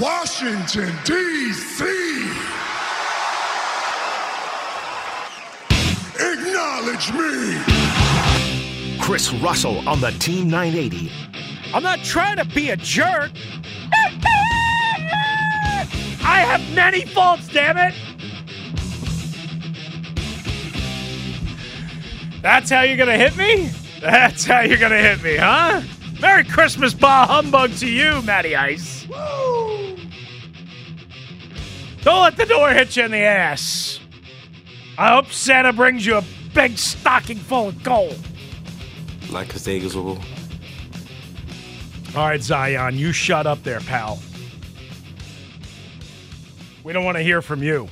Washington, D.C. Acknowledge me. Chris Russell on the Team 980. I'm not trying to be a jerk. I have many faults, damn it. That's how you're going to hit me? That's how you're going to hit me, huh? Merry Christmas, bah humbug to you, Matty Ice. Don't let the door hit you in the ass. I hope Santa brings you a big stocking full of gold. Like All All right, Zion, you shut up there, pal. We don't want to hear from you.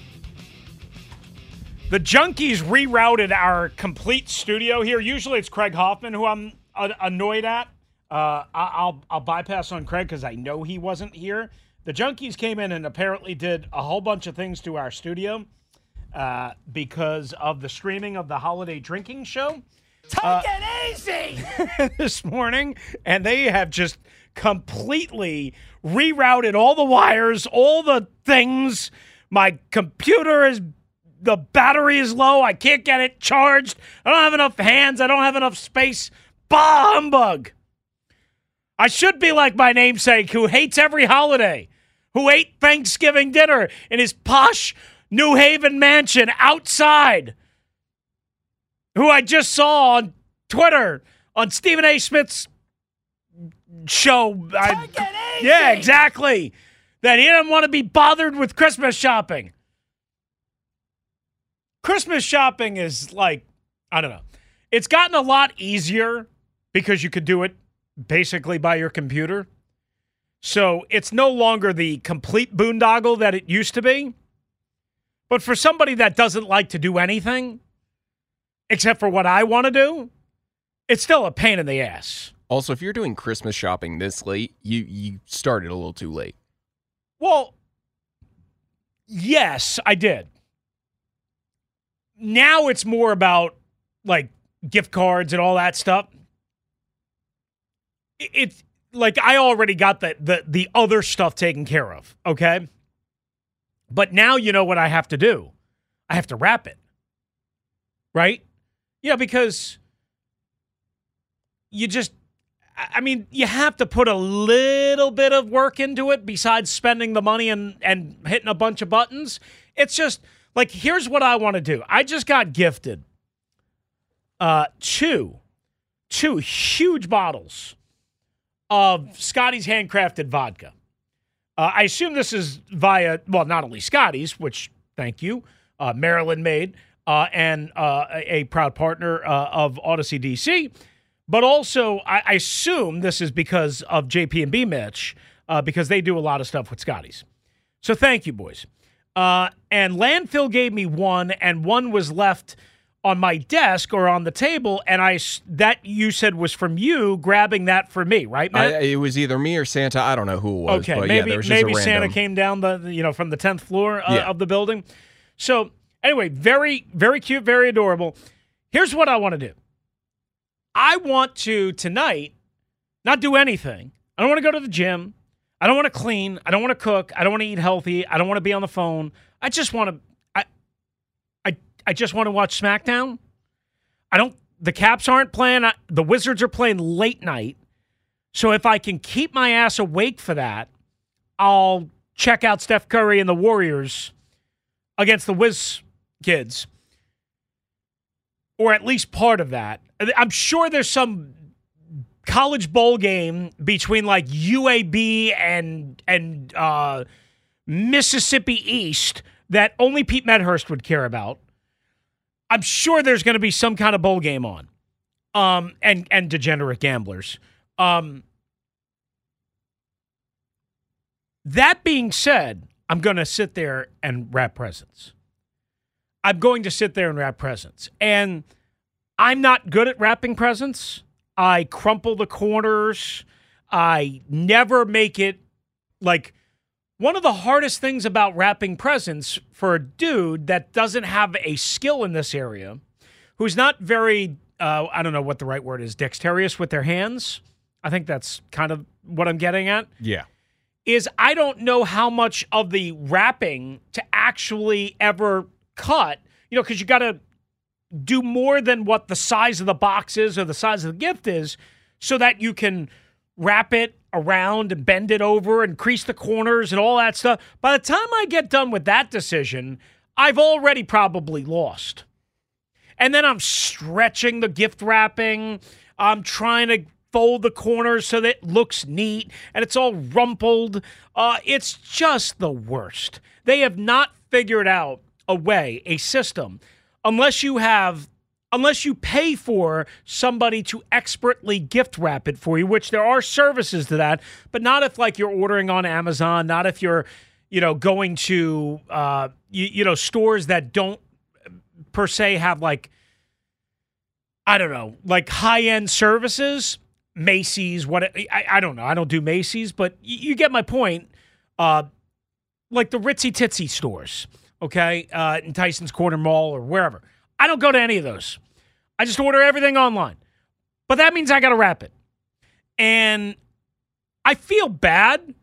The Junkies rerouted our complete studio here. Usually it's Craig Hoffman who I'm annoyed at. Uh, I'll I'll bypass on Craig because I know he wasn't here. The Junkies came in and apparently did a whole bunch of things to our studio uh, because of the streaming of the holiday drinking show. Take uh, it easy this morning, and they have just completely rerouted all the wires, all the things. My computer is the battery is low. I can't get it charged. I don't have enough hands. I don't have enough space. Bah humbug. I should be like my namesake who hates every holiday who ate Thanksgiving dinner in his posh New Haven mansion outside, who I just saw on Twitter on Stephen A. Smith's show. I, yeah, exactly. That he didn't want to be bothered with Christmas shopping. Christmas shopping is like, I don't know. It's gotten a lot easier because you could do it basically by your computer. So it's no longer the complete boondoggle that it used to be. But for somebody that doesn't like to do anything except for what I want to do, it's still a pain in the ass. Also, if you're doing Christmas shopping this late, you you started a little too late. Well, yes, I did. Now it's more about like gift cards and all that stuff. It, like I already got the the the other stuff taken care of, okay? But now you know what I have to do. I have to wrap it. Right? Yeah, because you just I mean, you have to put a little bit of work into it besides spending the money and and hitting a bunch of buttons. It's just like here's what I want to do. I just got gifted uh two two huge bottles of Scotty's handcrafted vodka. Uh, I assume this is via, well, not only Scotty's, which, thank you, uh, Maryland made, uh, and uh, a, proud partner uh, of Odyssey DC, but also I, I, assume this is because of JP&B Mitch, uh, because they do a lot of stuff with Scotty's. So thank you, boys. and Landfill gave me one, and one was left – on my desk or on the table, and I that you said was from you grabbing that for me, right, Matt? I, it was either me or Santa. I don't know who it was. Okay, maybe yeah, maybe Santa came down the you know from the tenth floor uh, yeah. of the building. So anyway, very very cute, very adorable. Here's what I want to do. I want to tonight not do anything. I don't want to go to the gym. I don't want to clean. I don't want to cook. I don't want to eat healthy. I don't want to be on the phone. I just want to I just want to watch SmackDown. I don't. The Caps aren't playing. The Wizards are playing late night. So if I can keep my ass awake for that, I'll check out Steph Curry and the Warriors against the Wiz kids, or at least part of that. I'm sure there's some college bowl game between like UAB and and uh, Mississippi East that only Pete Medhurst would care about. I'm sure there's going to be some kind of bowl game on, um, and and degenerate gamblers. Um, That being said, I'm going to sit there and wrap presents. I'm going to sit there and wrap presents. And I'm not good at wrapping presents. I crumple the corners. I never make it like one of the hardest things about wrapping presents for a dude that doesn't have a skill in this area, who's not very, uh, I don't know what the right word is, dexterous with their hands. I think that's kind of what I'm getting at Yeah. is I don't know how much of the wrapping to actually ever cut, you know, because you got to do more than what the size of the box is or the size of the gift is so that you can wrap it around and bend it over and crease the corners and all that stuff. By the time I get done with that decision, I've already probably lost. And then I'm stretching the gift wrapping. I'm trying to fold the corners so that it looks neat and it's all rumpled. Uh, it's just the worst. They have not figured out a way, a system, unless you have. Unless you pay for somebody to expertly gift wrap it for you, which there are services to that, but not if like you're ordering on Amazon, not if you're, you know, going to, uh, you, you know, stores that don't per se have like I don't know, like high end services, Macy's, what I, I don't know. I don't do Macy's, but you, you get my point. Uh, like the ritzy titsy stores, okay, uh, in Tyson's Corner Mall or wherever. I don't go to any of those. I just order everything online. But that means I got to wrap it. And I feel bad.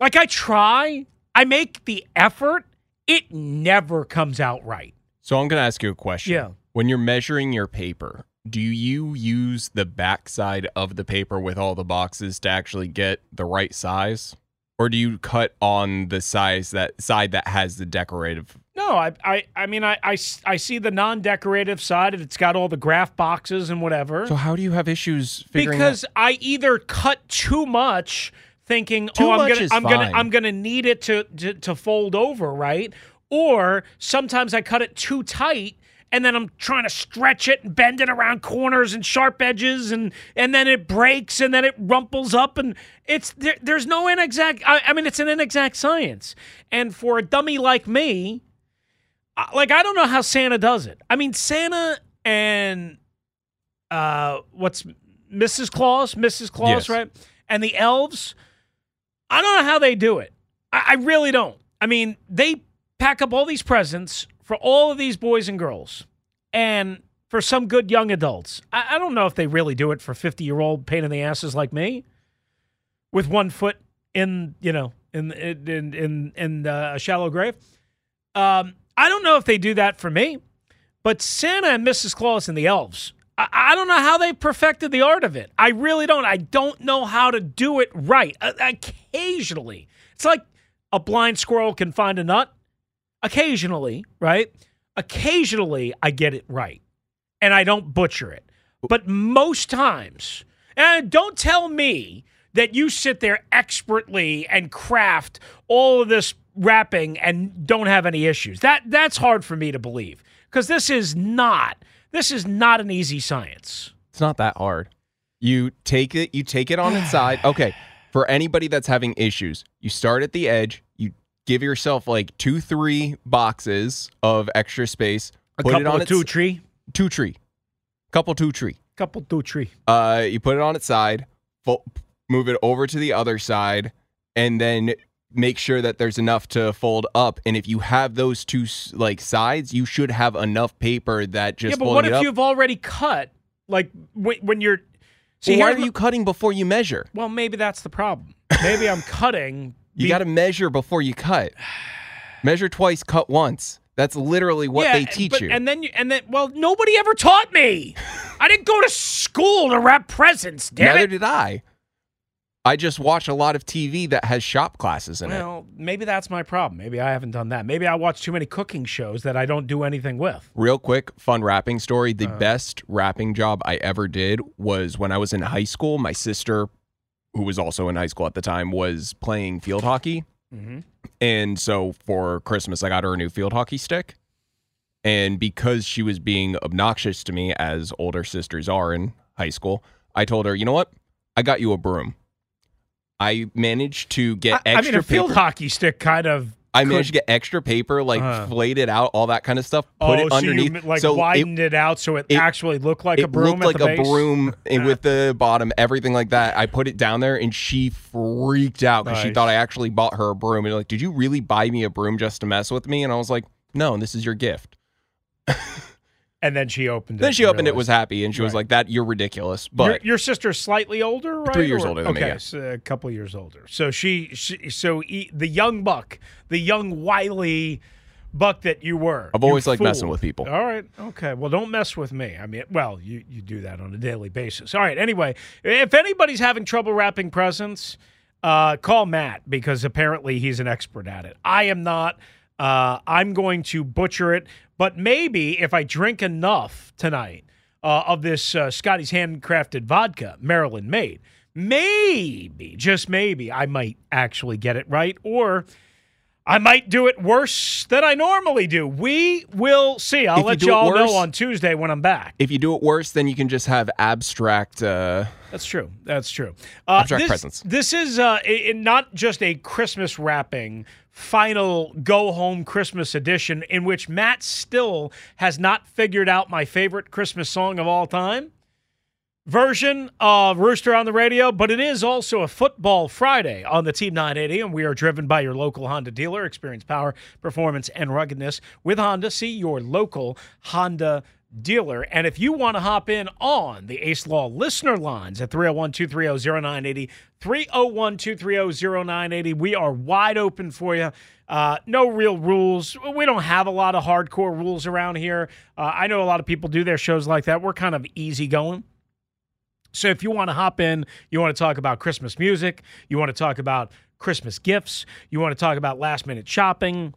Like I try, I make the effort. It never comes out right. So I'm going to ask you a question. Yeah. When you're measuring your paper, do you use the backside of the paper with all the boxes to actually get the right size? Or do you cut on the size that side that has the decorative? No, I, I, I mean, I, I, I see the non-decorative side, it's got all the graph boxes and whatever. So how do you have issues figuring because I either cut too much, thinking, Too "Oh, I'm gonna, I'm gonna. I'm gonna need it to, to to fold over, right?" Or sometimes I cut it too tight, and then I'm trying to stretch it and bend it around corners and sharp edges, and and then it breaks, and then it rumples up, and it's there, there's no inexact. I, I mean, it's an inexact science, and for a dummy like me, like I don't know how Santa does it. I mean, Santa and uh, what's Mrs. Claus, Mrs. Claus, Yes. right? And the elves. I don't know how they do it. I, I really don't. I mean, they pack up all these presents for all of these boys and girls, and for some good young adults. I, I don't know if they really do it for fifty-year-old pain in the asses like me, with one foot in, you know, in in in in uh, a shallow grave. Um, I don't know if they do that for me, but Santa and Mrs. Claus and the elves, I, I don't know how they perfected the art of it. I really don't. I don't know how to do it right. Uh, occasionally, it's like a blind squirrel can find a nut. Occasionally, right? Occasionally, I get it right, and I don't butcher it. But most times, and don't tell me that you sit there expertly and craft all of this wrapping and don't have any issues. That that's hard for me to believe because this is not this is not an easy science. It's not that hard. You take it, you take it on its side. Okay. For anybody that's having issues, you start at the edge, you give yourself like two, three boxes of extra space. A put couple it on of its two tree, two tree. Couple two tree. couple two tree. Uh you put it on its side, move it over to the other side, and then make sure that there's enough to fold up. And if you have those two like sides, you should have enough paper that just yeah, but what if up- you've already cut? Like when, when you're see, Well, why are you cutting before you measure? Well, maybe that's the problem. Maybe I'm cutting. You be- got to measure before you cut. Measure twice, cut once. That's literally what Yeah, they teach but- you. And then you and then well, nobody ever taught me. I didn't go to school to wrap presents. Damn Neither it. did I. I just watch a lot of TV that has shop classes in it. Well, maybe that's my problem. Maybe I haven't done that. Maybe I watch too many cooking shows that I don't do anything with. Real quick, fun rapping story. The Uh. best rapping job I ever did was when I was in high school. My sister, who was also in high school at the time, was playing field hockey. Mm-hmm. And so for Christmas, I got her a new field hockey stick. And because she was being obnoxious to me, as older sisters are in high school, I told her, you know what? I got you a broom. I managed to get I, I extra mean, a field paper. hockey stick kind of. I managed could- to get extra paper, like Uh. flayed it out, all that kind of stuff. Put oh, it so underneath. you like so it- widened it, out so it, it- actually looked like it a broom looked at like a broom with the bottom, everything like that. I put it down there, and she freaked out because she thought I actually bought her a broom. And like, did you really buy me a broom just to mess with me? And I was like, no, this is your gift. And then she opened it. Then she opened it, was happy, and she was like, "That you're ridiculous." But your sister's slightly older, right? Three years Or- older than me, okay, yeah. so a couple years older. So she, she so e, the young buck, the young wily buck that you were. I've always liked messing with people. All right, okay. Well, don't mess with me. I mean, well, you you do that on a daily basis. All right. Anyway, if anybody's having trouble wrapping presents, uh, call Matt because apparently he's an expert at it. I am not. Uh, I'm going to butcher it, but maybe if I drink enough tonight uh, of this uh, Scotty's handcrafted vodka, Maryland made, maybe, just maybe, I might actually get it right, or I might do it worse than I normally do. We will see. I'll If let y'all worse- know on Tuesday when I'm back. if you do it worse, then you can just have abstract. Uh, That's true. That's true. Uh, Abstract this, presents. This is uh, i- i- not just a Christmas wrapping, final go home Christmas edition in which Matt still has not figured out my favorite Christmas song of all time version of Rooster on the radio, but it is also a football Friday on the Team 980, and we are driven by your local Honda dealer. Experience power, performance, and ruggedness with Honda. See your local Honda dealer. And if you want to hop in on the Ace Law listener lines at 301 230 0980, 301 230 0980, we are wide open for you. Uh, no real rules. We don't have a lot of hardcore rules around here. Uh, I know a lot of people do their shows like that. We're kind of easygoing. So if you want to hop in, you want to talk about Christmas music, you want to talk about Christmas gifts, you want to talk about last minute shopping,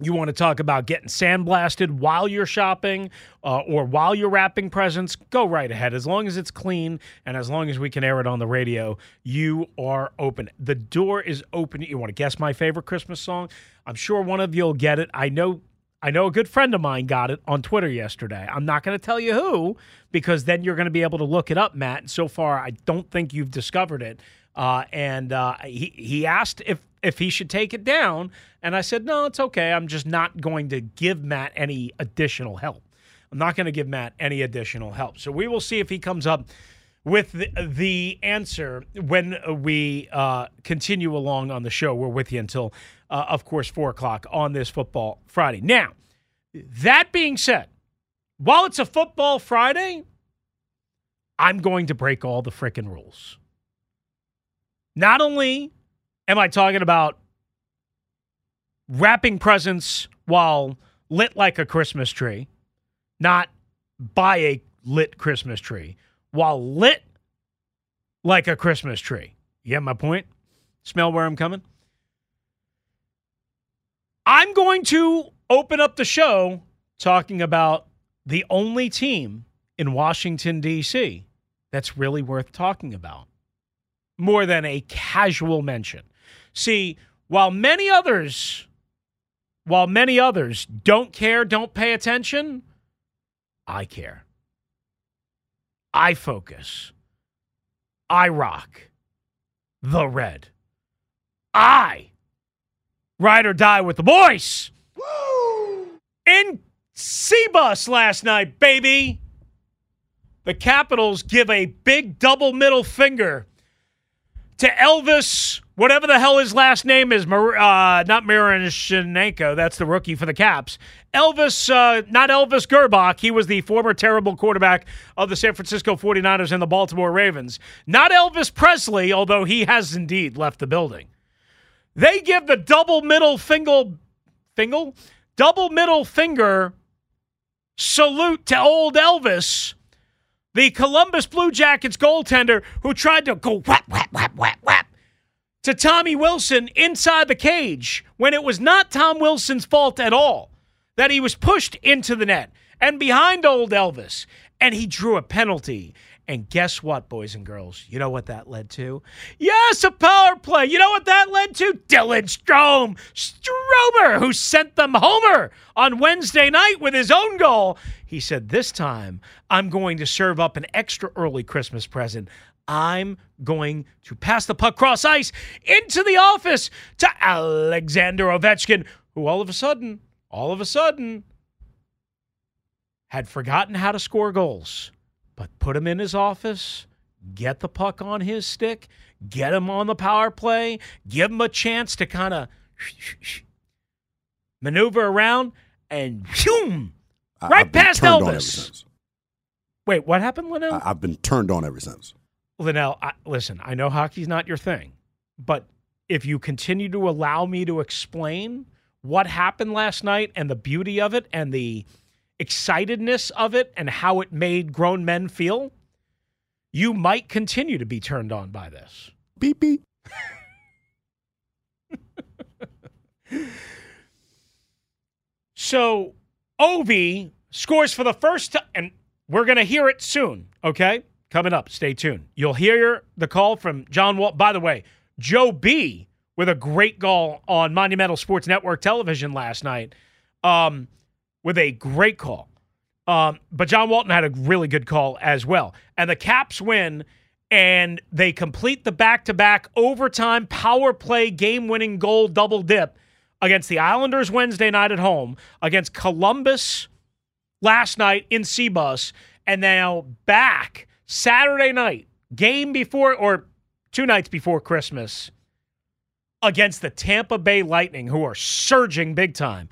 you want to talk about getting sandblasted while you're shopping uh, or while you're wrapping presents, go right ahead. As long as it's clean and as long as we can air it on the radio, you are open. The door is open. You want to guess my favorite Christmas song? I'm sure one of you'll get it. I know I know a good friend of mine got it on Twitter yesterday. I'm not going to tell you who because then you're going to be able to look it up, Matt. And so far, I don't think you've discovered it. Uh, and uh, he he asked if if he should take it down, and I said no, it's okay. I'm just not going to give Matt any additional help. I'm not going to give Matt any additional help. So we will see if he comes up with the, the answer when we uh, continue along on the show. We're with you until, uh, of course, four o'clock on this football Friday. Now, that being said, while it's a football Friday, I'm going to break all the frickin' rules. Not only am I talking about wrapping presents while lit like a Christmas tree, not by a lit Christmas tree, while lit like a Christmas tree. You get my point? Smell where I'm coming? I'm going to open up the show talking about the only team in Washington, D.C. that's really worth talking about, more than a casual mention. See, while many others, while many others don't care, don't pay attention, I care. I focus. I rock. The red. I ride or die with the boys. In C-Bus last night, baby. The Capitals give a big double middle finger to Elvis, whatever the hell his last name is, Mar- uh, not Miroshnichenko, that's the rookie for the Caps. Elvis, uh, not Elvis Grbac, he was the former terrible quarterback of the San Francisco 49ers and the Baltimore Ravens. Not Elvis Presley, although he has indeed left the building. They give the double middle finger, finger? Double middle finger salute to old Elvis the Columbus Blue Jackets goaltender who tried to go whap, whap, whap, whap, whap to Tommy Wilson inside the cage when it was not Tom Wilson's fault at all that he was pushed into the net and behind old Elvis. And he drew a penalty. And guess what, boys and girls? You know what that led to? Yes, a power play. You know what that led to? Dylan Strome, Stromer, who sent them homer on Wednesday night with his own goal. He said, This time I'm going to serve up an extra early Christmas present. I'm going to pass the puck cross ice into the office to Alexander Ovechkin, who all of a sudden, all of a sudden, had forgotten how to score goals. But put him in his office, get the puck on his stick, get him on the power play, give him a chance to kind of maneuver around, and shoom, right past turned on ever Elvis. since. Wait, what happened, Linnell? I, I've been turned on ever since. Linnell, I, listen, I know hockey's not your thing, but if you continue to allow me to explain what happened last night and the beauty of it and the excitedness of it and how it made grown men feel, you might continue to be turned on by this. Beep beep. So Ovi scores for the first time, and we're going to hear it soon, okay? Coming up, stay tuned. You'll hear the call from John Wall. By the way, Joe B with a great goal on Monumental Sports Network television last night um, with a great call. Um, but John Walton had a really good call as well. And the Caps win, and they complete the back to back overtime power play game winning goal double dip against the Islanders Wednesday night at home, against Columbus last night in C-Bus, and now back Saturday night, game before or two nights before Christmas against the Tampa Bay Lightning, who are surging big time.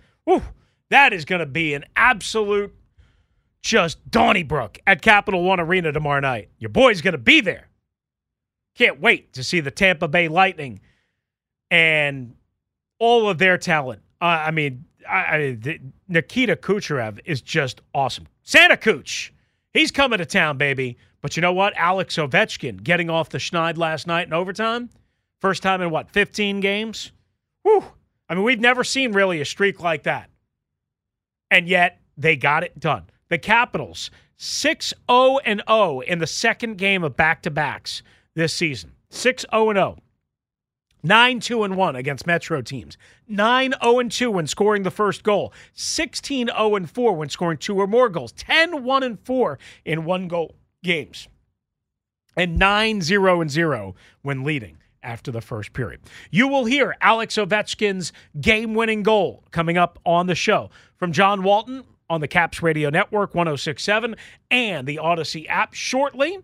That is going to be an absolute just Donnybrook at Capital One Arena tomorrow night. Your boy's going to be there. Can't wait to see the Tampa Bay Lightning and all of their talent. Uh, I mean, I, I, the, Nikita Kucherov is just awesome. Santa Cooch, he's coming to town, baby. But you know what? Alex Ovechkin getting off the schneid last night in overtime. First time in what, 15 games? Whew. I mean, we've never seen really a streak like that. And yet they got it done. The Capitals, 6 0 and 0 in the second game of back to backs this season. 6 0 and 0. 9 2 and 1 against Metro teams. 9 0 and 2 when scoring the first goal. 16 0 and 4 when scoring two or more goals. 10 1 and 4 in one goal games. And 9 0 and 0 when leading after the first period. You will hear Alex Ovechkin's game winning goal coming up on the show from John Walton on the Caps Radio Network 1067 and the Odyssey app shortly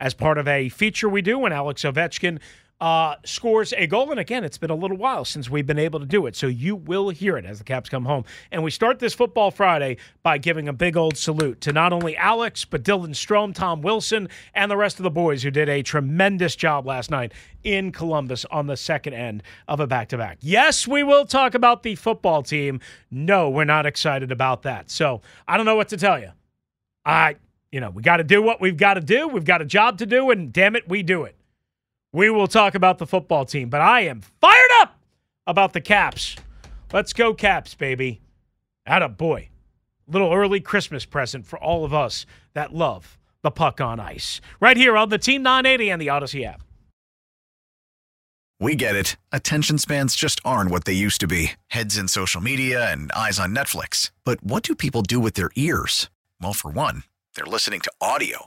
as part of a feature we do when Alex Ovechkin uh, scores a goal. And again, it's been a little while since we've been able to do it. So you will hear it as the Caps come home. And we start this Football Friday by giving a big old salute to not only Alex, but Dylan Strome, Tom Wilson, and the rest of the boys who did a tremendous job last night in Columbus on the second end of a back to back. Yes, we will talk about the football team. No, we're not excited about that. So I don't know what to tell you. I, you know, we got to do what we've got to do. We've got a job to do, and damn it, we do it. We will talk about the football team, but I am fired up about the Caps. Let's go, Caps, baby. Atta boy. Little early Christmas present for all of us that love the puck on ice. Right here on the Team 980 and the Odyssey app. We get it. Attention spans just aren't what they used to be heads in social media and eyes on Netflix. But what do people do with their ears? Well, for one, they're listening to audio.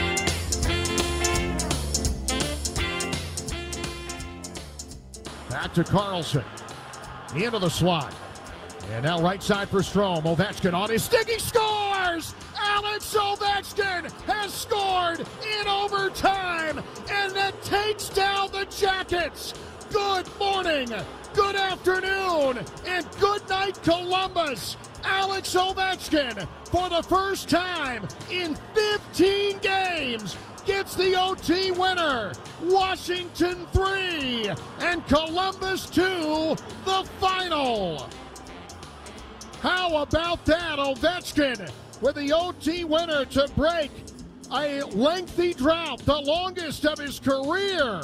Back to Carlson. Into the slot. And now right side for Strome. Ovechkin on his stick. He scores! Alex Ovechkin has scored in overtime. And that takes down the Jackets. Good morning, good afternoon, and good night, Columbus. Alex Ovechkin, for the first time in 15 games, gets the OT winner. Washington 3 and Columbus 2, the final. How about that, Ovechkin with the OT winner to break a lengthy drought, the longest of his career.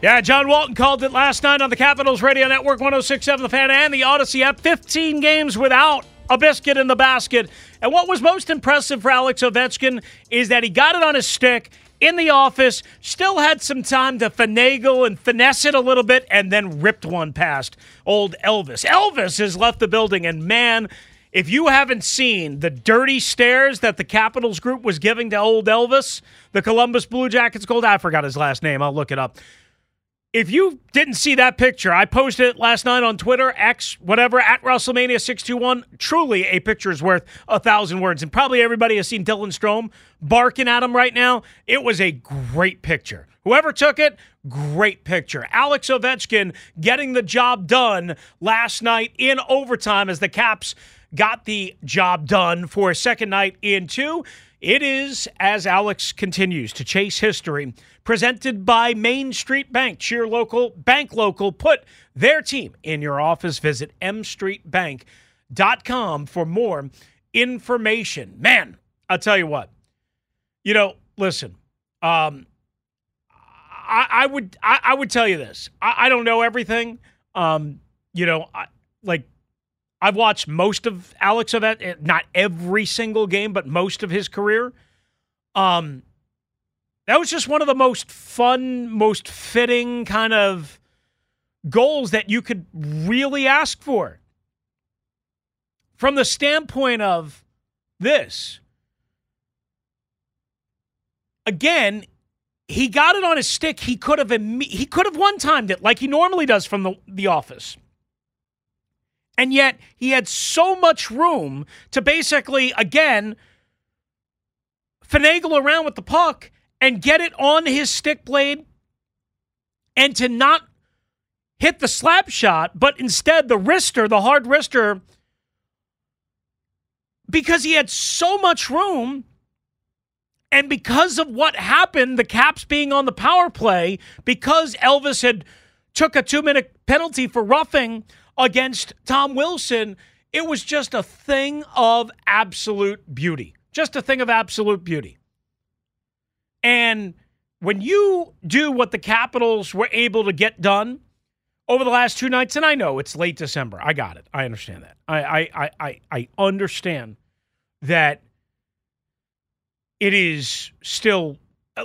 Yeah, John Walton called it last night on the Capitals Radio Network 1067 The Fan and the Odyssey app. 15 games without a biscuit in the basket. And what was most impressive for Alex Ovechkin is that he got it on his stick in the office, still had some time to finagle and finesse it a little bit, and then ripped one past old Elvis. Elvis has left the building, and man, if you haven't seen the dirty stares that the Capitals group was giving to old Elvis, the Columbus Blue Jackets gold, I forgot his last name. I'll look it up. If you didn't see that picture, I posted it last night on Twitter, X, whatever, at Russellmania621. Truly, a picture is worth a thousand words. And probably everybody has seen Dylan Strome barking at him right now. It was a great picture. Whoever took it, great picture. Alex Ovechkin getting the job done last night in overtime as the Caps got the job done for a second night in two. It is, as Alex continues to chase history, presented by Main Street Bank. Cheer local, bank local. Put their team in your office. Visit mstreetbank.com for more information. Man, I'll tell you what. You know, listen, um, I, I would I, I, would tell you this. I, I don't know everything. Um, you know, I, like I've watched most of Alex Ovechkin, eh, not every single game, but most of his career. Um, that was just one of the most fun, most fitting kind of goals that you could really ask for. From the standpoint of this, again, he got it on his stick. He could have he could have one timed it like he normally does from the, the office. And yet he had so much room to basically, again, finagle around with the puck and get it on his stick blade and to not hit the slap shot, but instead the wrister, the hard wrister, because he had so much room. And because of what happened, the Caps being on the power play, because Elvis had took a two minute penalty for roughing, against Tom Wilson, it was just a thing of absolute beauty. Just a thing of absolute beauty. And when you do what the Capitals were able to get done over the last two nights, and I know it's late December. I got it. I understand that. I I I I understand that it is still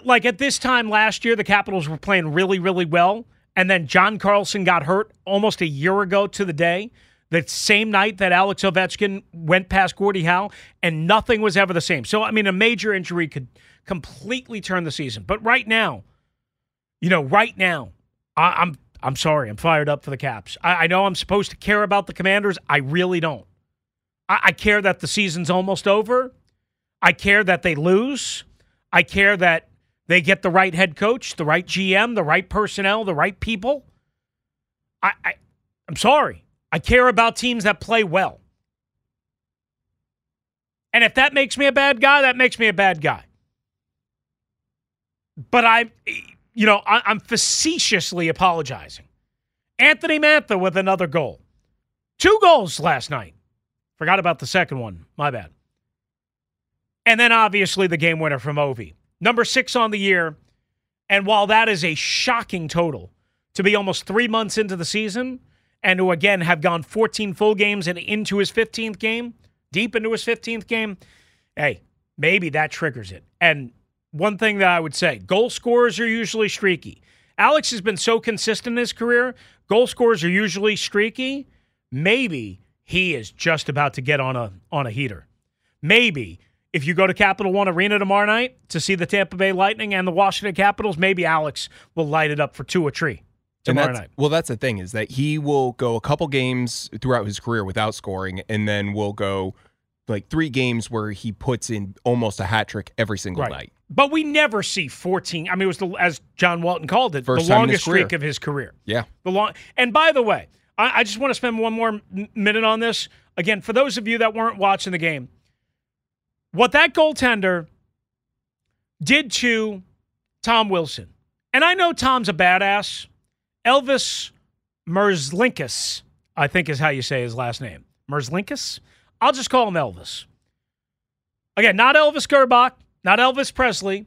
like at this time last year, the Capitals were playing really, really well. And then John Carlson got hurt almost a year ago to the day, the same night that Alex Ovechkin went past Gordie Howe, and nothing was ever the same. So, I mean, a major injury could completely turn the season. But right now, you know, right now, I, am I'm, I'm sorry, I'm fired up for the Caps. I, I, know I'm supposed to care about the Commanders. I really don't. I, I care that the season's almost over. I care that they lose. I care that they get the right head coach, the right GM, the right personnel, the right people. I, I I'm sorry. I care about teams that play well. And if that makes me a bad guy, that makes me a bad guy. But I, you know, I, am facetiously apologizing. Anthony Mantha with another goal. Two goals last night. Forgot about the second one. My bad. And then obviously the game winner from Ovi number six on the year. And while that is a shocking total to be almost three months into the season and to again have gone 14 full games and into his 15th game, deep into his 15th game, hey, maybe that triggers it. And one thing that I would say goal scorers are usually streaky. Alex has been so consistent in his career, goal scorers are usually streaky. Maybe he is just about to get on a on a heater. Maybe if you go to Capital One Arena tomorrow night to see the Tampa Bay Lightning and the Washington Capitals, maybe Alex will light it up for two or three tomorrow night. Well, that's the thing is that he will go a couple games throughout his career without scoring, and then will go like three games where he puts in almost a hat trick every single right. night. But we never see 14. I mean, it was the as John Walton called it, First the longest streak of his career. Yeah. The long. And by the way, I, I just want to spend one more minute on this. Again, for those of you that weren't watching the game, what that goaltender did to Tom Wilson, and I know Tom's a badass. Elvis Merzlikins, I think is how you say his last name. Merzlikins? I'll just call him Elvis. Again, not Elvis Grbac, not Elvis Presley,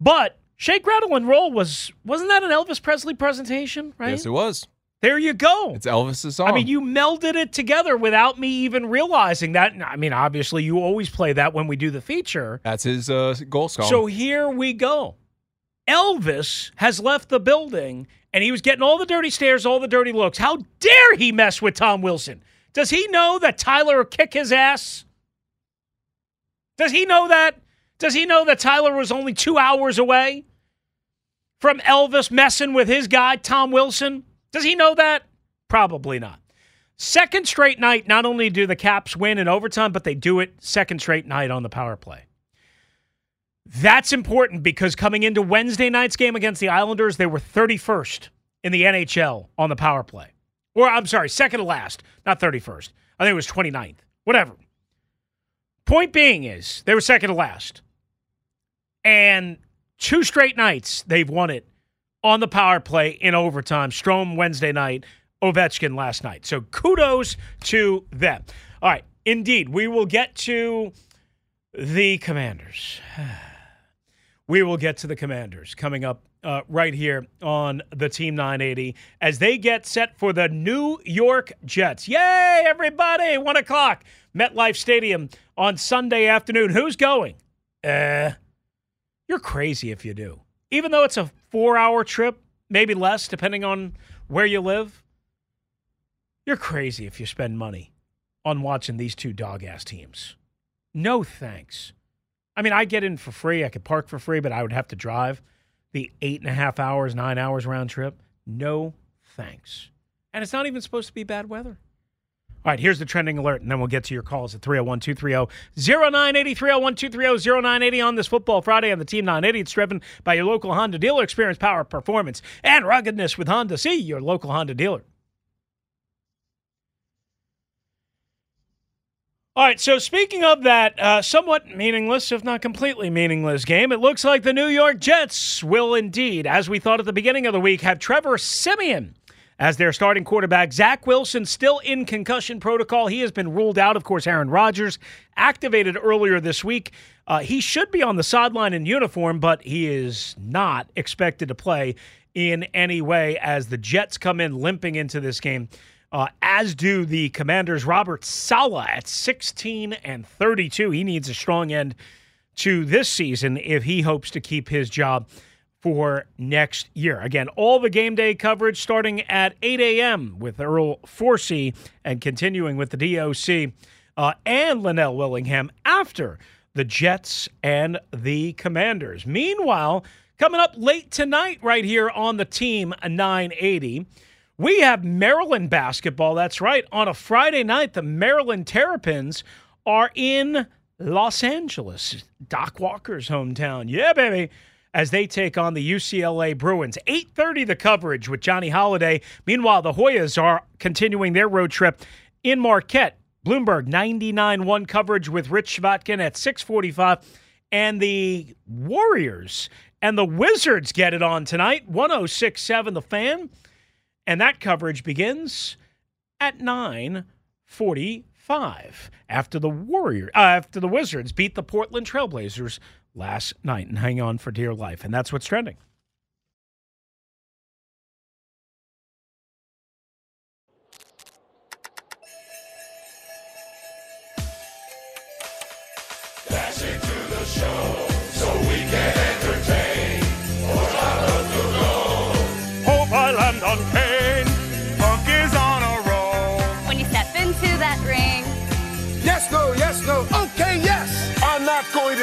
but Shake, Rattle, and Roll was wasn't that an Elvis Presley presentation? Right. Yes, it was. there you go. It's Elvis's song. I mean, you melded it together without me even realizing that. I mean, obviously, you always play that when we do the feature. That's his uh, goal song. So here we go. Elvis has left the building and he was getting all the dirty stares, all the dirty looks. How dare he mess with Tom Wilson? Does he know that Tyler will kick his ass? Does he know that? Does he know that Tyler was only two hours away from Elvis messing with his guy, Tom Wilson? Does he know that? Probably not. Second straight night, not only do the Caps win in overtime, but they do it second straight night on the power play. That's important because coming into Wednesday night's game against the Islanders, they were 31st in the NHL on the power play. Or, I'm sorry, second to last, not 31st. I think it was 29th. Whatever. Point being is, they were second to last. And two straight nights, they've won it on the power play in overtime. Strome Wednesday night, Ovechkin last night. So kudos to them. All right, indeed, we will get to the Commanders. we will get to the Commanders coming up uh, right here on the Team 980 as they get set for the New York Jets. Yay, everybody! One o'clock, MetLife Stadium on Sunday afternoon. Who's going? Uh, you're crazy if you do. Even though it's a four hour trip, maybe less, depending on where you live, you're crazy if you spend money on watching these two dog ass teams. No thanks. I mean, I get in for free. I could park for free, but I would have to drive the eight and a half hours, nine hours round trip. No thanks. And it's not even supposed to be bad weather. All right, here's the trending alert, and then we'll get to your calls at 301 230 0980 301 230 0980 on this Football Friday on the Team 980. It's driven by your local Honda dealer. Experience power, performance, and ruggedness with Honda. See your local Honda dealer. All right, so speaking of that uh, somewhat meaningless, if not completely meaningless game, it looks like the New York Jets will indeed, as we thought at the beginning of the week, have Trevor Siemian as their starting quarterback. Zach Wilson still in concussion protocol. He has been ruled out. Of course, Aaron Rodgers activated earlier this week. Uh, he should be on the sideline in uniform, but he is not expected to play in any way as the Jets come in limping into this game uh, as do the Commanders. Robert Saleh at 16 and 32. He needs a strong end to this season if he hopes to keep his job for next year. Again, all the game day coverage starting at 8 a.m. with Earl Forcey and continuing with the DOC uh, and Linnell Willingham after the Jets and the Commanders. Meanwhile, coming up late tonight, right here on the Team 980. We have Maryland basketball. That's right. On a Friday night, the Maryland Terrapins are in Los Angeles, Doc Walker's hometown. Yeah, baby. As they take on the UCLA Bruins. 8:30 the coverage with Johnny Holiday. Meanwhile, the Hoyas are continuing their road trip in Marquette. Bloomberg 99-1 coverage with Rich Chvotkin at 645. And the Warriors and the Wizards get it on tonight. 106.7 the fan. And that coverage begins at 9:45 after the Warrior uh, after the Wizards beat the Portland Trailblazers last night and hang on for dear life. And that's what's trending.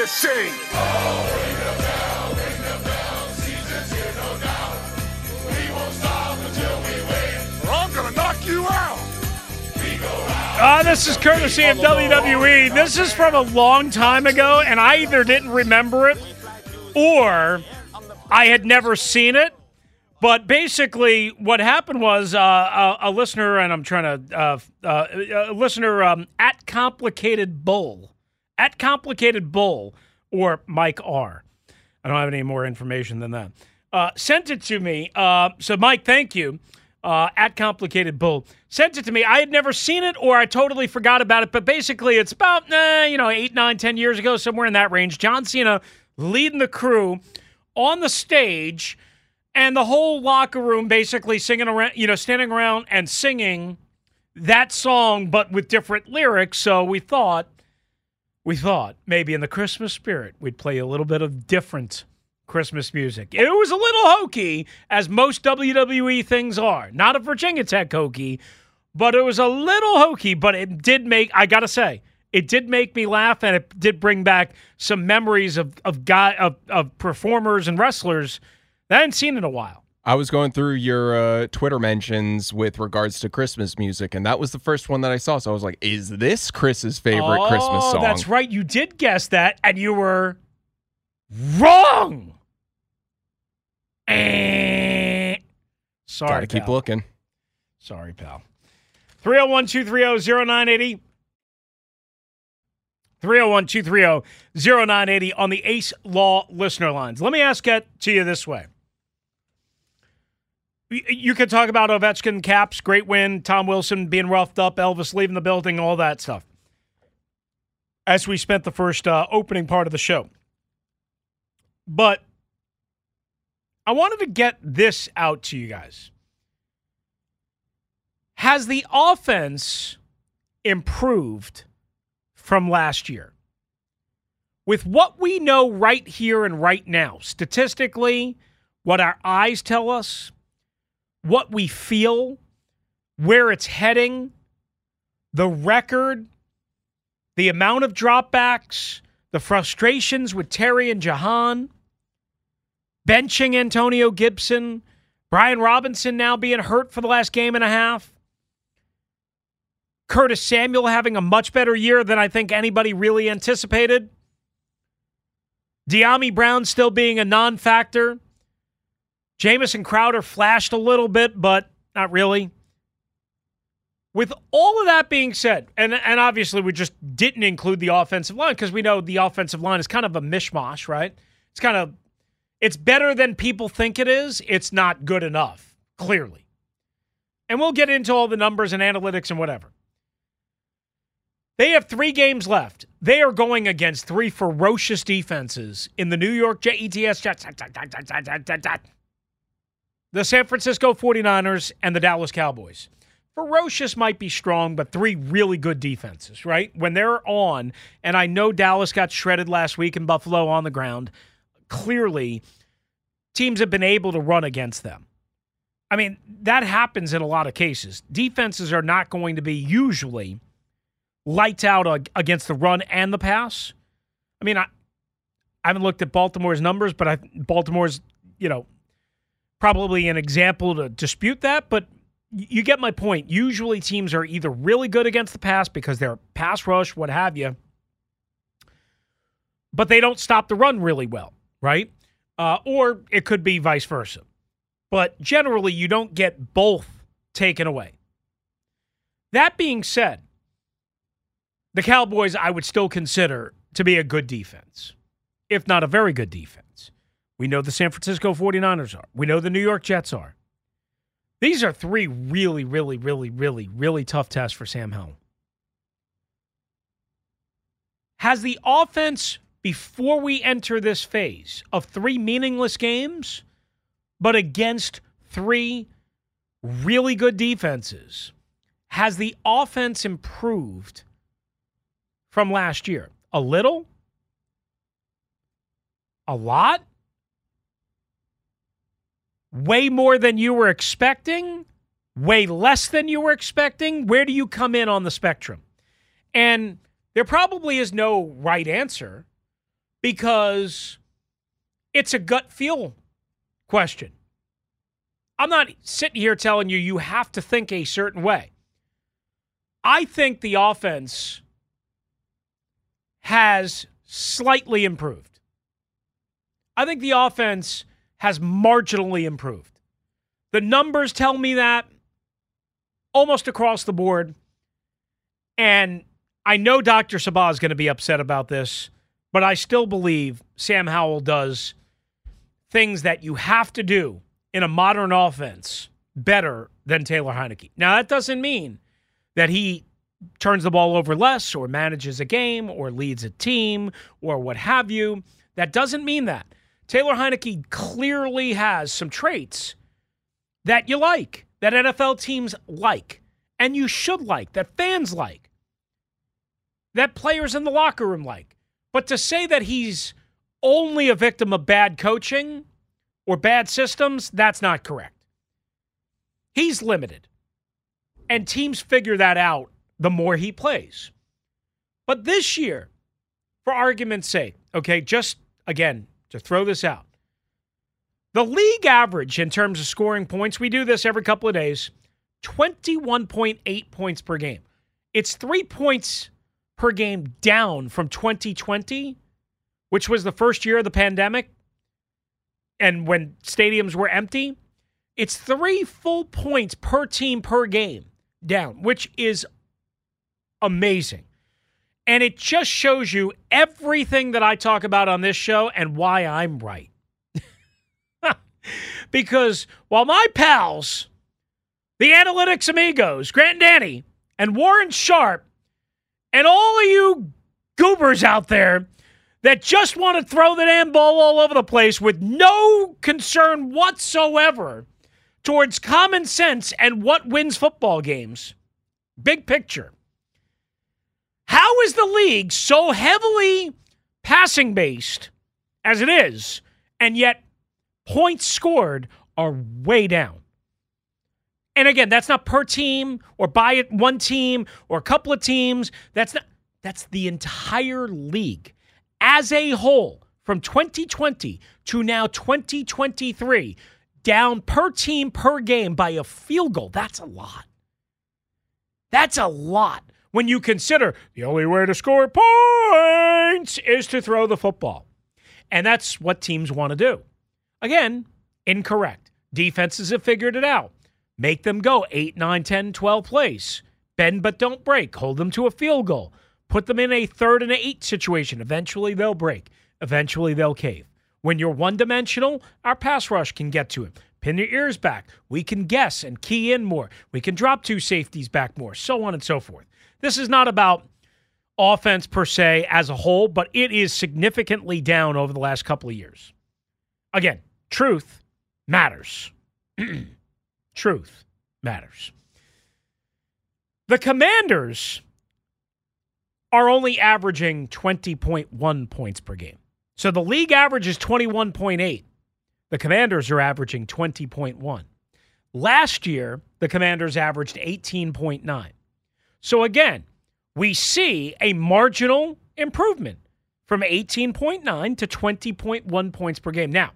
To sing. I'm gonna knock you out. Uh, this is courtesy of WWE. This is from a long time ago, and I either didn't remember it or I had never seen it. But basically, what happened was uh, a, a listener, and I'm trying to, uh, uh, a listener um, at Complicated Bull, at Complicated Bull, or Mike R. I don't have any more information than that. Uh, sent it to me. Uh, so, Mike, thank you. Uh, at Complicated Bull sent it to me. I had never seen it, or I totally forgot about it. But basically, it's about eh, you know eight, nine, ten years ago, somewhere in that range. John Cena leading the crew on the stage and the whole locker room basically singing around, you know, standing around and singing that song, but with different lyrics. So we thought, we thought maybe in the Christmas spirit, we'd play a little bit of different Christmas music. It was a little hokey, as most WWE things are. Not a Virginia Tech hokey, but it was a little hokey, but it did make, I got to say, it did make me laugh and it did bring back some memories of, of, guy, of, of performers and wrestlers that I hadn't seen in a while. I was going through your uh, Twitter mentions with regards to Christmas music, and that was the first one that I saw. So I was like, "Is this Chris's favorite oh, Christmas song?" That's right. You did guess that, and you were wrong. Eh. Sorry, Gotta keep pal. looking. Sorry, pal. 301 230 0980. 301 230 0980 on the Ace Law listener lines. Let me ask it to you this way. You could talk about Ovechkin caps, great win, Tom Wilson being roughed up, Elvis leaving the building, all that stuff. As we spent the first uh, opening part of the show. But I wanted to get this out to you guys. Has the offense improved from last year? With what we know right here and right now, statistically, what our eyes tell us, what we feel, where it's heading, the record, the amount of dropbacks, the frustrations with Terry and Jahan, benching Antonio Gibson, Brian Robinson now being hurt for the last game and a half. Curtis Samuel having a much better year than I think anybody really anticipated. Dyami Brown still being a non factor. Jamison Crowder flashed a little bit, but not really. With all of that being said, and, and obviously we just didn't include the offensive line because we know the offensive line is kind of a mishmash, right? It's kind of it's better than people think it is. It's not good enough, clearly. And we'll get into all the numbers and analytics and whatever. They have three games left. They are going against three ferocious defenses in the New York Jets, Jets, the San Francisco 49ers, and the Dallas Cowboys. Ferocious might be strong, but three really good defenses, right? When they're on, and I know Dallas got shredded last week in Buffalo on the ground, clearly teams have been able to run against them. I mean, that happens in a lot of cases. Defenses are not going to be usually lights out against the run and the pass. I mean, I, I haven't looked at Baltimore's numbers, but I, Baltimore's, you know, probably an example to dispute that, but you get my point. Usually teams are either really good against the pass because they're pass rush, what have you, but they don't stop the run really well, right? Uh, or it could be vice versa. But generally, you don't get both taken away. That being said, the Cowboys I would still consider to be a good defense, if not a very good defense. We know the San Francisco 49ers are. We know the New York Jets are. These are three really, really, really, really, really tough tests for Sam Howell. Has the offense, before we enter this phase of three meaningless games, but against three really good defenses, has the offense improved from last year? A little? A lot? Way more than you were expecting? Way less than you were expecting? Where do you come in on the spectrum? And there probably is no right answer because it's a gut feel question. I'm not sitting here telling you you have to think a certain way. I think the offense has slightly improved. I think the offense has marginally improved. The numbers tell me that almost across the board. And I know Dr. Sabah is going to be upset about this, but I still believe Sam Howell does things that you have to do in a modern offense better than Taylor Heinicke. Now, that doesn't mean that he turns the ball over less or manages a game or leads a team or what have you. That doesn't mean that. Taylor Heinicke clearly has some traits that you like, that NFL teams like, and you should like, that fans like, that players in the locker room like. But to say that he's only a victim of bad coaching or bad systems, that's not correct. He's limited. And teams figure that out the more he plays. But this year, for argument's sake, okay, just again, to throw this out, the league average in terms of scoring points, we do this every couple of days, 21.8 points per game. It's three points per game down from 2020, which was the first year of the pandemic and when stadiums were empty. It's three full points per team per game down, which is amazing. And it just shows you everything that I talk about on this show and why I'm right. because while my pals, the analytics amigos, Grant and Danny, and Warren Sharp, and all of you goobers out there that just want to throw the damn ball all over the place with no concern whatsoever towards common sense and what wins football games. Big picture. How is the league so heavily passing based as it is, and yet points scored are way down? And again, that's not per team or by one team or a couple of teams. That's not that's the entire league as a whole from 2020 to now 2023 down per team per game by a field goal. That's a lot. That's a lot when you consider the only way to score points is to throw the football. And that's what teams want to do. Again, incorrect. Defenses have figured it out. Make them go 8, 9, 10, 12 plays. Bend but don't break. Hold them to a field goal. Put them in a third and an eight situation. Eventually they'll break. Eventually they'll cave. When you're one dimensional, our pass rush can get to him. Pin your ears back. We can guess and key in more. We can drop two safeties back more, so on and so forth. This is not about offense per se as a whole, but it is significantly down over the last couple of years. Again, truth matters. truth matters. The Commanders are only averaging 20.1 points per game. So the league average is 21.8. The Commanders are averaging 20.1. Last year, the Commanders averaged 18.9. So again, we see a marginal improvement from 18.9 to 20.1 points per game. Now,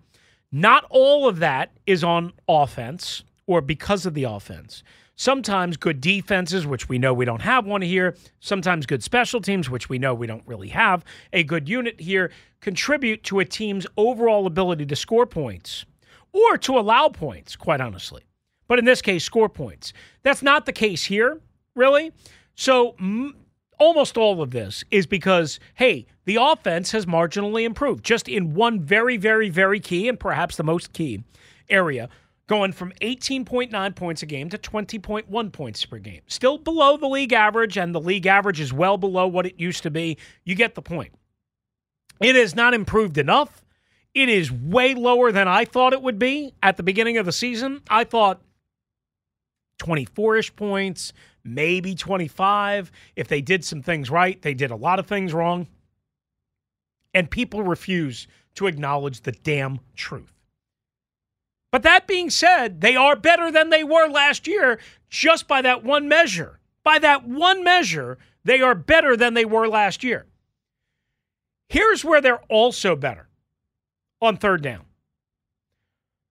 not all of that is on offense or because of the offense. Sometimes good defenses, which we know we don't have one here. Sometimes good special teams, which we know we don't really have a good unit here, contribute to a team's overall ability to score points or to allow points, quite honestly. But in this case, score points. That's not the case here, really. So m- almost all of this is because, hey, the offense has marginally improved just in one very, very, very key and perhaps the most key area going from 18.9 points a game to 20.1 points per game. Still below the league average, and the league average is well below what it used to be. You get the point. It has not improved enough. It is way lower than I thought it would be at the beginning of the season. I thought 24 ish points, maybe 25. If they did some things right, they did a lot of things wrong. And people refuse to acknowledge the damn truth. But that being said, they are better than they were last year just by that one measure. By that one measure, they are better than they were last year. Here's where they're also better on third down.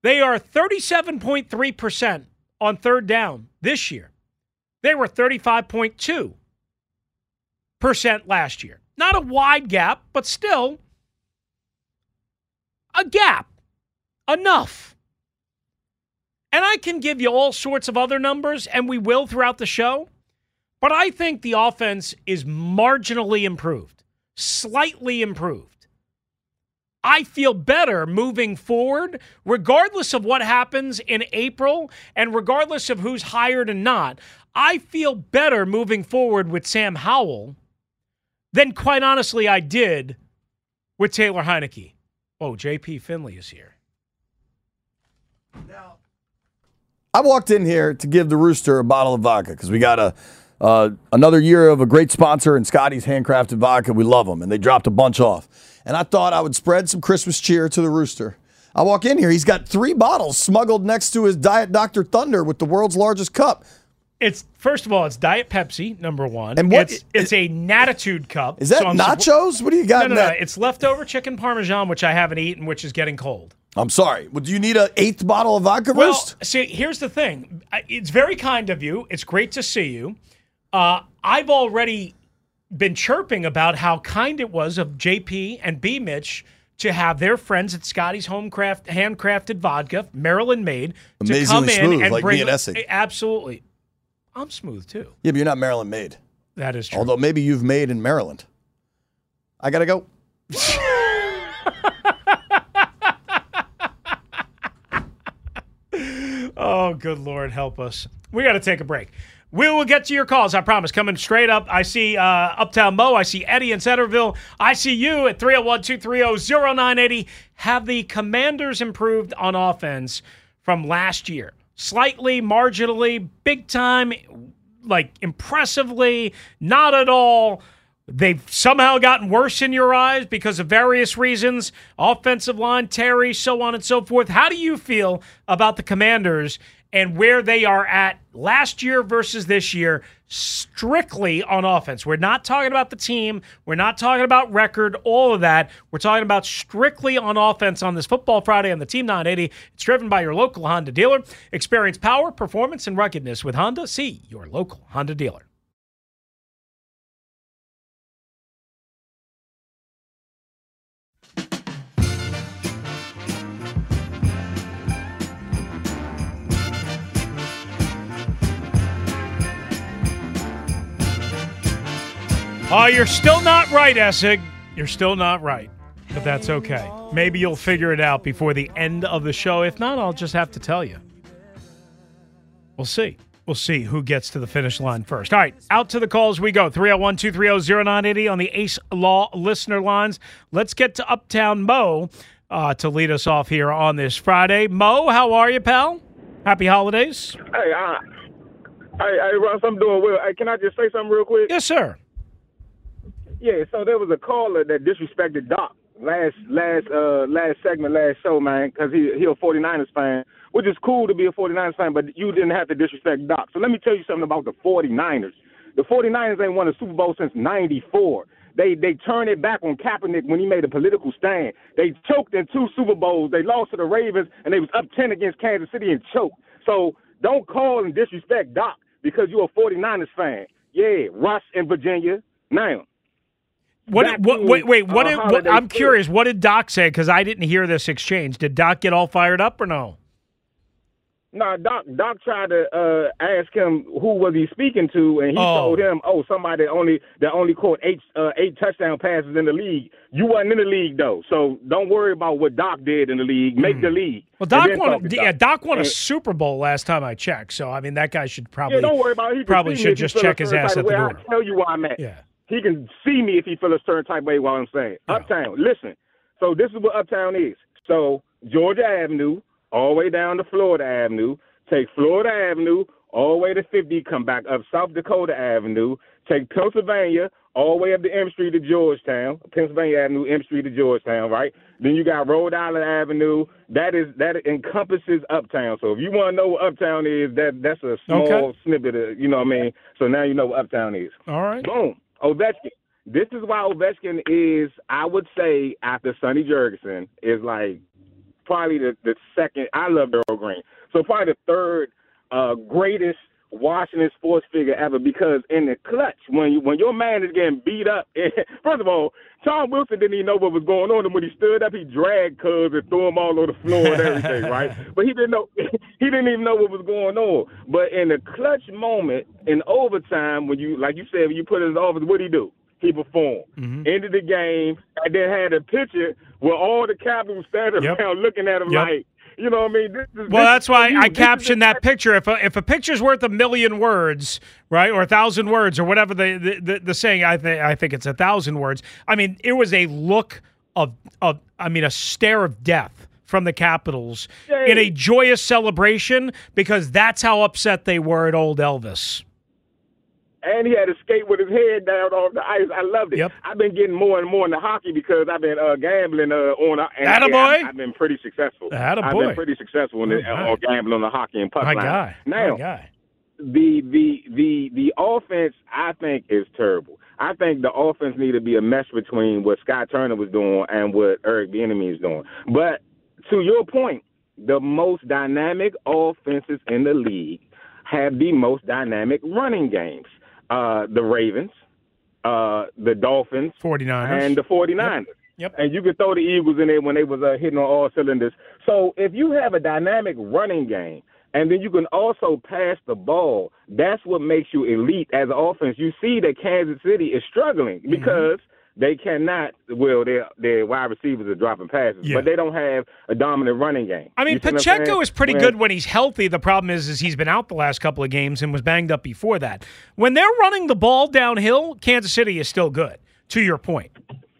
They are 37.3% on third down this year. They were 35.2% last year. Not a wide gap, but still a gap. Enough. And I can give you all sorts of other numbers, and we will throughout the show. But I think the offense is marginally improved, slightly improved. I feel better moving forward, regardless of what happens in April and regardless of who's hired and not. I feel better moving forward with Sam Howell than, quite honestly, I did with Taylor Heinicke. Oh, JP Finley is here. Now, I walked in here to give the rooster a bottle of vodka because we got a uh, another year of a great sponsor in Scotty's handcrafted vodka. We love them, and they dropped a bunch off. And I thought I would spread some Christmas cheer to the rooster. I walk in here, he's got three bottles smuggled next to his Diet Dr. Thunder with the world's largest cup. It's first of all, it's Diet Pepsi, number one. And what- It's, it's a Natitude cup. Is that so nachos? What do you got No, in no, no. It's leftover chicken parmesan, which I haven't eaten, which is getting cold. I'm sorry. Well, do you need an eighth bottle of vodka Well, roast? see, here's the thing. It's very kind of you. It's great to see you. Uh, I've already been chirping about how kind it was of JP and B Mitch to have their friends at Scotty's Homecraft handcrafted vodka, Maryland made, to Amazingly come in smooth, and like me bring and Essig. Absolutely. I'm smooth too. Yeah, but you're not Maryland made. That is true. Although maybe you've made in Maryland. I gotta go. Oh, good Lord, help us. We got to take a break. We will get to your calls, I promise. Coming straight up, I see uh, Uptown Mo. I see Eddie in Centreville. I see you at 301 230 0980. Have the commanders improved on offense from last year? Slightly, marginally, big time, like impressively, not at all. They've somehow gotten worse in your eyes because of various reasons offensive line, Terry, so on and so forth. How do you feel about the commanders and where they are at last year versus this year, strictly on offense? We're not talking about the team, we're not talking about record, all of that. We're talking about strictly on offense on this Football Friday on the Team 980. It's driven by your local Honda dealer. Experience power, performance, and ruggedness with Honda. See your local Honda dealer. Oh, you're still not right, Essig. You're still not right. But that's okay. Maybe you'll figure it out before the end of the show. If not, I'll just have to tell you. We'll see. We'll see who gets to the finish line first. All right, out to the calls we go. 301 230 0980 on the Ace Law listener lines. Let's get to Uptown Mo uh, to lead us off here on this Friday. Mo, how are you, pal? Happy holidays. Hey, uh, hey, hey, Russ, I'm doing well. Hey, can I just say something real quick? Yes, sir. Yeah, so there was a caller that disrespected Doc last last uh last segment, last show, man, because he he a 49ers fan, which is cool to be a 49ers fan, but you didn't have to disrespect Doc. So let me tell you something about the 49ers. The 49ers ain't won a Super Bowl since '94. They they turned it back on Kaepernick when he made a political stand. They choked in two Super Bowls. They lost to the Ravens and they was up 10 against Kansas City and choked. So don't call and disrespect Doc because you're a 49ers fan. Yeah, Russ in Virginia. Now, What? Back what wait, wait. What? uh, did, what I'm spirit. curious. What did Doc say? Because I didn't hear this exchange. Did Doc get all fired up or no? No, Doc Doc tried to uh, ask him who was he speaking to, and he Oh. told him, "Oh, somebody that only that only caught eight uh, eight touchdown passes in the league. You wasn't in the league though, so don't worry about what Doc did in the league. Make the league." Well, Doc won. to Yeah, Doc won a Super Bowl last time I checked. So I mean, that guy should probably. yeah, don't worry about it. He probably should just check his ass at the door. I'll tell you where I'm at. Yeah. He can see me if he feels a certain type of way while I'm saying Uptown. Listen, so this is what Uptown is. So Georgia Avenue, all the way down to Florida Avenue. Take Florida Avenue all the way to 50. Come back up South Dakota Avenue. Take Pennsylvania all the way up to M Street to Georgetown. Pennsylvania Avenue, M Street to Georgetown. Right. Then you got Rhode Island Avenue. That is that encompasses Uptown. So if you want to know what Uptown is, that that's a small Okay. snippet of you know what I mean. So now you know what Uptown is. All right. Boom. Ovechkin. This is why Ovechkin is, I would say, after Sonny Jurgensen, is like probably the, the second. I love Earl Green. So probably the third uh, greatest Washington sports figure ever because in the clutch, when you, when your man is getting beat up, first of all, Tom Wilson didn't even know what was going on, and when he stood up, he dragged Cubs and threw him all over the floor and everything, right? But he didn't know, he didn't even know what was going on. But in the clutch moment, in overtime, when you, like you said, when you put in his office, what would he do? He performed. Mm-hmm. Ended the game, and then had a picture where all the Capitals standing Yep. around looking at him Yep. like, you know what I mean? This is, Well, that's why. I This captioned that picture. If a, if a picture's worth a million words, right, or a thousand words, or whatever the the, the, the saying, I think I think it's a thousand words. I mean, it was a look of of I mean a stare of death from the Capitals in a joyous celebration because that's how upset they were at old Elvis. And he had to skate with his head down on the ice. I loved it. Yep. I've been getting more and more into hockey because I've been uh, gambling uh, on. Uh, and, Attaboy. and I've, I've been pretty successful. I've been pretty successful in the, uh, gambling on the hockey and puck My line. guy. Now, My guy. the the the the offense I think is terrible. I think the offense need to be a mesh between what Scott Turner was doing and what Eric Bieniemy is doing. But to your point, the most dynamic offenses in the league have the most dynamic running games. Uh, the Ravens, uh, the Dolphins, 49ers. and the 49ers. Yep. And you could throw the Eagles in there when they was uh, hitting on all cylinders. So if you have a dynamic running game, and then you can also pass the ball, that's what makes you elite as an offense. You see that Kansas City is struggling Mm-hmm. because they cannot. Well, their their wide receivers are dropping passes, Yeah. but they don't have a dominant running game. I mean, You see what I'm Pacheco is pretty When- good when he's healthy. The problem is, is he's been out the last couple of games and was banged up before that. When they're running the ball downhill, Kansas City is still good. To your point,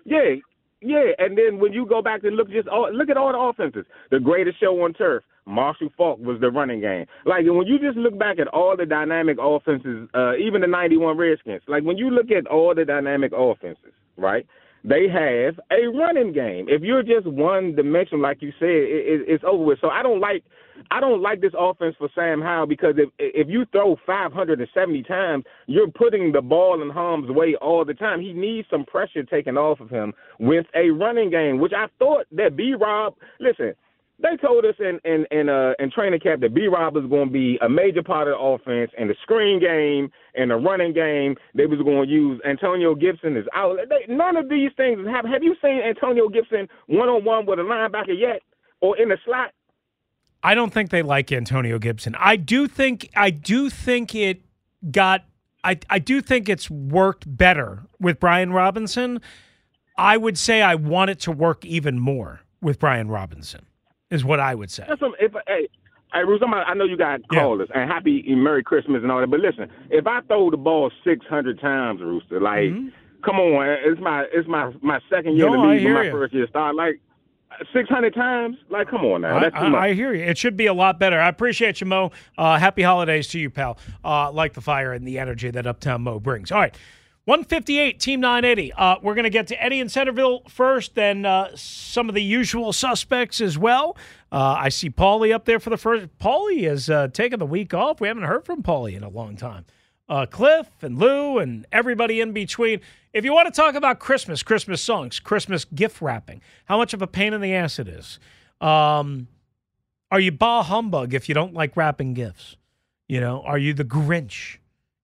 Yeah, yeah. And then when you go back and look, just all, look at all the offenses. The greatest show on turf. Marshall Faulk was the running game. Like when you just look back at all the dynamic offenses, uh, even the '91 Redskins. Like when you look at all the dynamic offenses, right? They have a running game. If you're just one dimensional, like you said, it, it, it's over with. So I don't like, I don't like this offense for Sam Howell because if if you throw 570 times, you're putting the ball in harm's way all the time. He needs some pressure taken off of him with a running game, which I thought that B Rob. Listen, they told us in in in, uh, in training camp that B Rob was going to be a major part of the offense and the screen game and the running game. They was going to use Antonio Gibson is out. They, none of these things have. Have you seen Antonio Gibson one on one with a linebacker yet, or in the slot? I don't think they like Antonio Gibson. I do think I do think it got I I do think it's worked better with Brian Robinson. I would say I want it to work even more with Brian Robinson. Is what I would say. If hey, hey, Bruce, I'm, know you got callers and happy Merry Christmas and all that, but listen, if I throw the ball 600 times, Rooster, like, come on, it's my it's my my second year in Mm-hmm. No, the I league, my you. first year start, like. 600 times? Like, come on now. I, That's too much. I, I hear you. It should be a lot better. I appreciate you, Mo. Uh, happy holidays to you, pal. Uh, like the fire and the energy that Uptown Mo brings. All right. 158, Team 980. Uh, we're going to get to Eddie in Centreville first, then uh, some of the usual suspects as well. Uh, I see Paulie up there for the first. Paulie has uh, taken the week off. We haven't heard from Paulie in a long time. Uh, Cliff and Lou and everybody in between. If you want to talk about Christmas, Christmas songs, Christmas gift wrapping, how much of a pain in the ass it is. Um, are you bah humbug if you don't like wrapping gifts? You know, are you the Grinch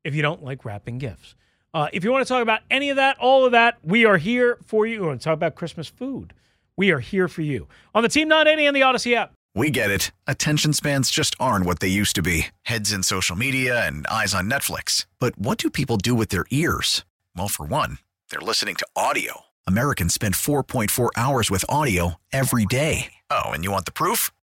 if you don't like wrapping gifts? Uh, if you want to talk about any of that, all of that, we are here for you. You want to talk about Christmas food? We are here for you on the Team 980 and the Audacy app. We get it. Attention spans just aren't what they used to be heads in social media and eyes on Netflix. But what do people do with their ears? Well, for one, they're listening to audio. Americans spend 4.4 hours with audio every day. Oh, and you want the proof?